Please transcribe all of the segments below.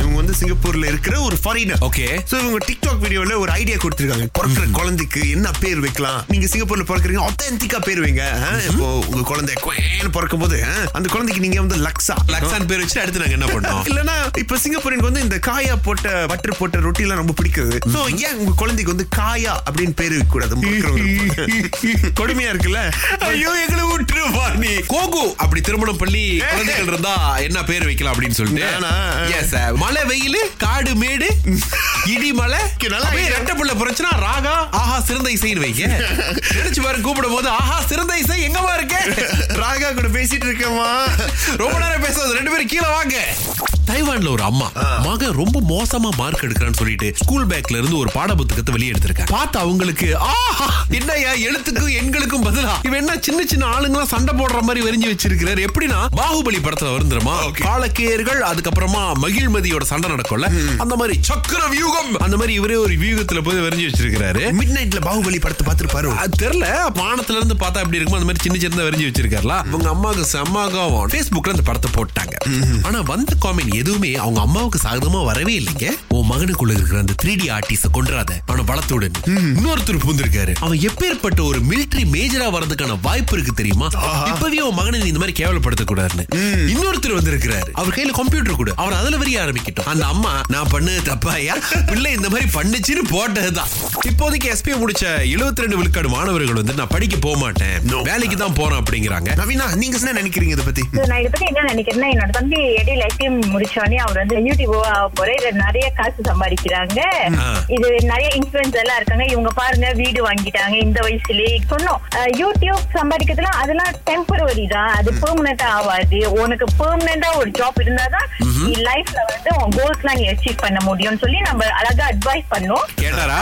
இவங்க வந்து சிங்கப்பூர்ல இருக்கிற ஒரு ஃபாரினர் ஓகே சோ இவங்க டிக்டாக் வீடியோல ஒரு ஐடியா கொடுத்திருக்காங்க. பிறக்கிற குழந்தைக்கு என்ன பேர் வைக்கலாம்? நீங்க சிங்கப்பூர்ல பிறக்கிறீங்க ஒத்தென்டிக்கா பேர் வைங்க. இப்போ உங்க குழந்தை குவேன்னு பிறக்கும் போது அந்த குழந்தைக்கு நீங்க வந்து லக்ஸா. லக்ஸான் பேர் வச்சு அடுத்து நாங்க என்ன பண்ணோம் இல்லனா இப்ப சிங்கப்பூருக்கு வந்து இந்த காயா போட்ட பட்டர் போட்ட ரொட்டி எல்லாம் ரொம்ப பிடிக்குது. சோ ஏன் உங்க குழந்தைக்கு வந்து காயா அப்படின்னு பேர் வைக்க கூடாது? கொடுமையா இருக்குல்ல? ஐயோ எங்களை விட்டுருவா நீ. கோகு அப்படி திருமணம் பண்ணி குழந்தைகள் இருந்தா என்ன பேர் வைக்கலாம் அப்படின்னு சொல்லிட்டு? மழை வெயில் காடு மேடு இடி இருக்கு. ரெட்டை புள்ள பிரச்சனை ராகா ஆஹா சிறந்த இசைன்னு வைங்க. நினைச்சு பாரு கூப்பிடும் போது ஆஹா சிறந்த இசை எங்கம்மா இருக்க? ராகா கூட பேசிட்டு இருக்கேமா ரொம்ப நேரம் பேசாது ரெண்டு பேரும் கீழே வாங்க. தைவான்ல ஒரு அம்மா மகன் ரொம்ப மோசமா மார்க் எடுக்கிறான்னு சொல்லிட்டு ஸ்கூல் பேக்ல இருந்து ஒரு பாட புத்தகத்தை வெளியே எடுத்திருக்காங்க பார்த்து அவங்களுக்கு ஆஹா என்னய்யா எழுத்துக்கும் எண்களுக்கும் பதிலா? இவன் என்ன சின்ன சின்ன ஆளுங்களாம் சண்டை போடுற மாதிரி வரைஞ்சு வச்சிருக்கிறாரு? எப்படின்னா பாகுபலி படத்துல வருந்துருமா. காலக்கேயர்கள் அதுக்கப்புறமா மகிழ்மதியோட சண்டை நடக்கும்ல? அந்த மாதிரி சக்கர வியூகம். அந்த மாதிரி இவரே ஒரு வியூகத்துல போய் வரைஞ்சு வச்சிருக்காரு மிட் நைட்ல பாகுபலி படத்தை பார்த்துருப்பாரு. அது தெரியல. வானத்துல இருந்து பார்த்தா எப்படி இருக்கும் அந்த மாதிரி சின்ன சின்னதா வரைஞ்சு வச்சிருக்காருல. அவங்க அம்மாவுக்கு செம்மாகவும் Facebookல அந்த படத்தை போட்டாங்க. ஆனா வந்த காமெண்ட் எதுவுமே அவங்க அம்மாவுக்கு சாதகமா வரவே இல்லைங்க. உன் மகனுக்குள்ள இருக்கிற அந்த த்ரீ டி ஆர்டிஸ்ட கொன்றாத. அவன பலத்தோடு இன்னொருத்தர் பூந்திருக்காரு அவன் எப்பேற்பட்ட ஒரு மிலிட்டரி மேஜரா வர்றதுக்கான வாய்ப்பு இருக்கு தெரியுமா? இப்பவே உன் மகனை இந்த மாதிரி கேவலப்படுத்த கூடாதுன்னு இன்னொருத்தர் வந்திருக்கிறாரு. அவர் கையில கம்ப்யூட்டர் கூட. அவர் அதுல வரிய ஆரம்பிக்கட்டும் அந்த அம்மா நான் பண்ணு தப்பாயா பிள்ளை இந்த மாதிரி பண்ணுச்சுன்னு போட்டதுதான். இப்போதைக்கு எஸ்பி முடிச்ச 72 ரெண்டு விழுக்காடு மாணவர்கள் வந்து நான் படிக்க போக மாட்டேன். No. வேலைக்கு தான் போறேன் அப்படிங்கிறாங்க. நவீனா நீங்க என்ன நினைக்கிறீங்க இதை பத்தி? நான் இதை பத்தி என்ன நினைக்கிறேன்னா என்னோட தம்பி இடையில ஐடிஎம் முடிச்சோடனே அவர் வந்து யூடியூப் போற நிறைய காசு சம்பாதிக்கிறாங்க. இது நிறைய இன்ஃபுளுன்ஸ் எல்லாம் இருக்காங்க. இவங்க பாருங்க வீடு வாங்கிட்டாங்க இந்த வயசுலயே. சொன்னோம். யூடியூப் சம்பாதிக்கிறதுலாம் அதெல்லாம் டெம்பரவரி தான். அது பெர்மனண்டா ஆகாது. உனக்கு பெர்மனண்டா ஒரு ஜாப் இருந்தாதான் நீ லைஃப்ல வந்து உன் கோல்ஸ் எல்லாம் நீ அச்சீவ் பண்ண முடியும்னு சொல்லி நம்ம அழகா அட்வைஸ் பண்ணோம். கேட்டாரா?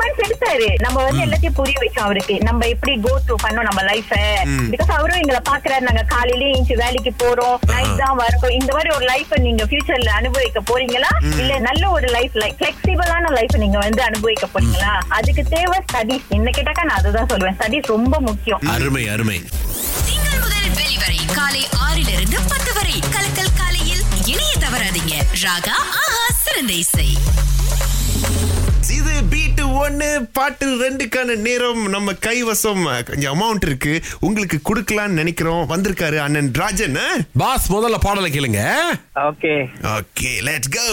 மந்த்ஸ் எடுத்தாரு. நம்ம வந்து எல்லாத்தையும் புரிய வச்சோம் அவருக்கு. நம்ம எப்படி கோ த்ரூ பண்ணோம் நம்ம லைஃப பிகாஸ் அவரும் எங்களை பாக்குறாரு நாங்க காலையிலேயே இன்ச்சு வேலைக்கு போறோம். நைட் தான் வரோம் இந்த மாதிரி ஒரு லைஃப் நீங்க ஃபியூச்சர்ல அனுபவிக்க போறீங்களா? இல்ல நல்ல ஒரு லைஃப் லைக் பிளெக்சிபிளான லைஃப் நீங்க வந்து அனுபவிக்க போறீங்களா? அதுக்கு தேவை ஸ்டடிஸ் என்ன கேட்டாக்கா நான் அதுதான் சொல்லுவேன். ஸ்டடிஸ் ரொம்ப முக்கியம். அருமை அருமை. திங்கள் முதல் வெளிவரை காலை ஆறிலிருந்து பத்து வரை. கலக்கல் காலையில் இணைய தவறாதீங்க. ராகா ஆஹா சிறந்த இசை. இது பீட் ஒன்னு பாட்டு ரெண்டுக்கான நேரம் நம்ம கைவசம். கொஞ்சம் அமௌண்ட் இருக்கு. உங்களுக்கு கொடுக்கலாம்னு நினைக்கிறோம். வந்திருக்காரு அண்ணன் ராஜன் பாஸ் முதல்ல பாடலை கேளுங்க. ஓகே. ஓகே லெட்ஸ் கோ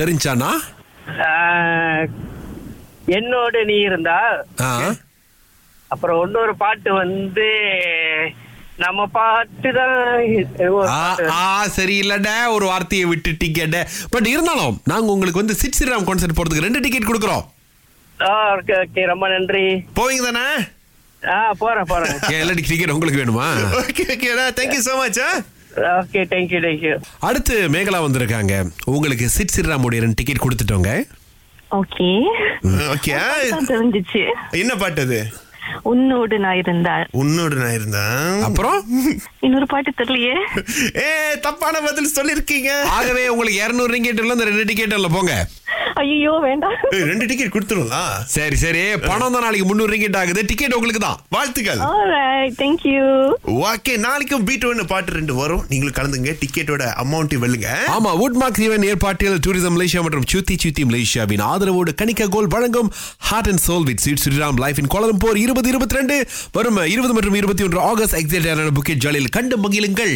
தெரிஞ்சானா? என்னோட நீ இருந்தா ஆ. அப்புறம் இன்னொரு பாட்டு வந்து நம்ம பாட்டு தான் ஆ, ஆ சரி இல்லட ஒரு வார்த்தையை விட்டுட்டீங்கட. பட் இருந்தாலும் நாங்க உங்களுக்கு வந்து சிட் ஸ்ரீராம் கான்சர்ட் போறதுக்கு ரெண்டு டிக்கெட் கொடுக்குறோம். ஓகே ஓகே ரொம்ப நன்றி. போவீங்க தானே? ஆ போறேன் போறேன். எல்லா டிக்கெட் உங்களுக்கு வேணுமா? ஓகே ஓகேடா thank you so much okay thank you thank you அடுத்து மேகலா வந்திருக்காங்க. உங்களுக்கு சிட் ஸ்ரீராமுடைய ரெண்டு டிக்கெட் கொடுத்துட்டோங்க. ஓகே ஓகே தெரிஞ்சிச்சு. என்ன பாட்டு அது? உன்னோடு நான் இருந்தால். உன்னோடு நான் இருந்தேன் அப்புறம்? இன்னொரு பாட்டு தெரியலையே. ஏ தப்பான பதில் சொல்லிருக்கீங்க ஆகவே உங்களுக்கு இருநூறு இல்ல இந்த ரெண்டு டிக்கெட் இல்ல போங்க. ஐயோ வேண்டாம். ரெண்டு டிக்கெட் கொடுத்துருங்களா சரி சரி. பணம் தான் நாளைக்கு முந்நூறு ரிங்கெட் ஆகுது. டிக்கெட் உங்களுக்கு தான். வாழ்த்துக்கள். தேங்க் யூ ஓகே நாளைக்கும் பீட் ஒன்னு பாட்டு ரெண்டு வரும். நீங்களும் கலந்துங்க. டிக்கெட்டோட அமௌண்ட் வெல்லுங்க. ஆமா வுட்மார்க் ஈவன் ஏற்பாட்டில் டூரிசம் மலேசியா மற்றும் சுத்தி சுத்தி மலேசியாவின் ஆதரவோடு கணிக்க கோல் வழங்கும் heart and soul with Sid Sriram live in Kuala Lumpur இருபது இருபத்தி ரெண்டு வரும் இருபது மற்றும் இருபத்தி ஒன்று ஆகஸ்ட் எக்ஸைட் புக்கெட் ஜாலியில் கண்டு மகிழுங்கள்.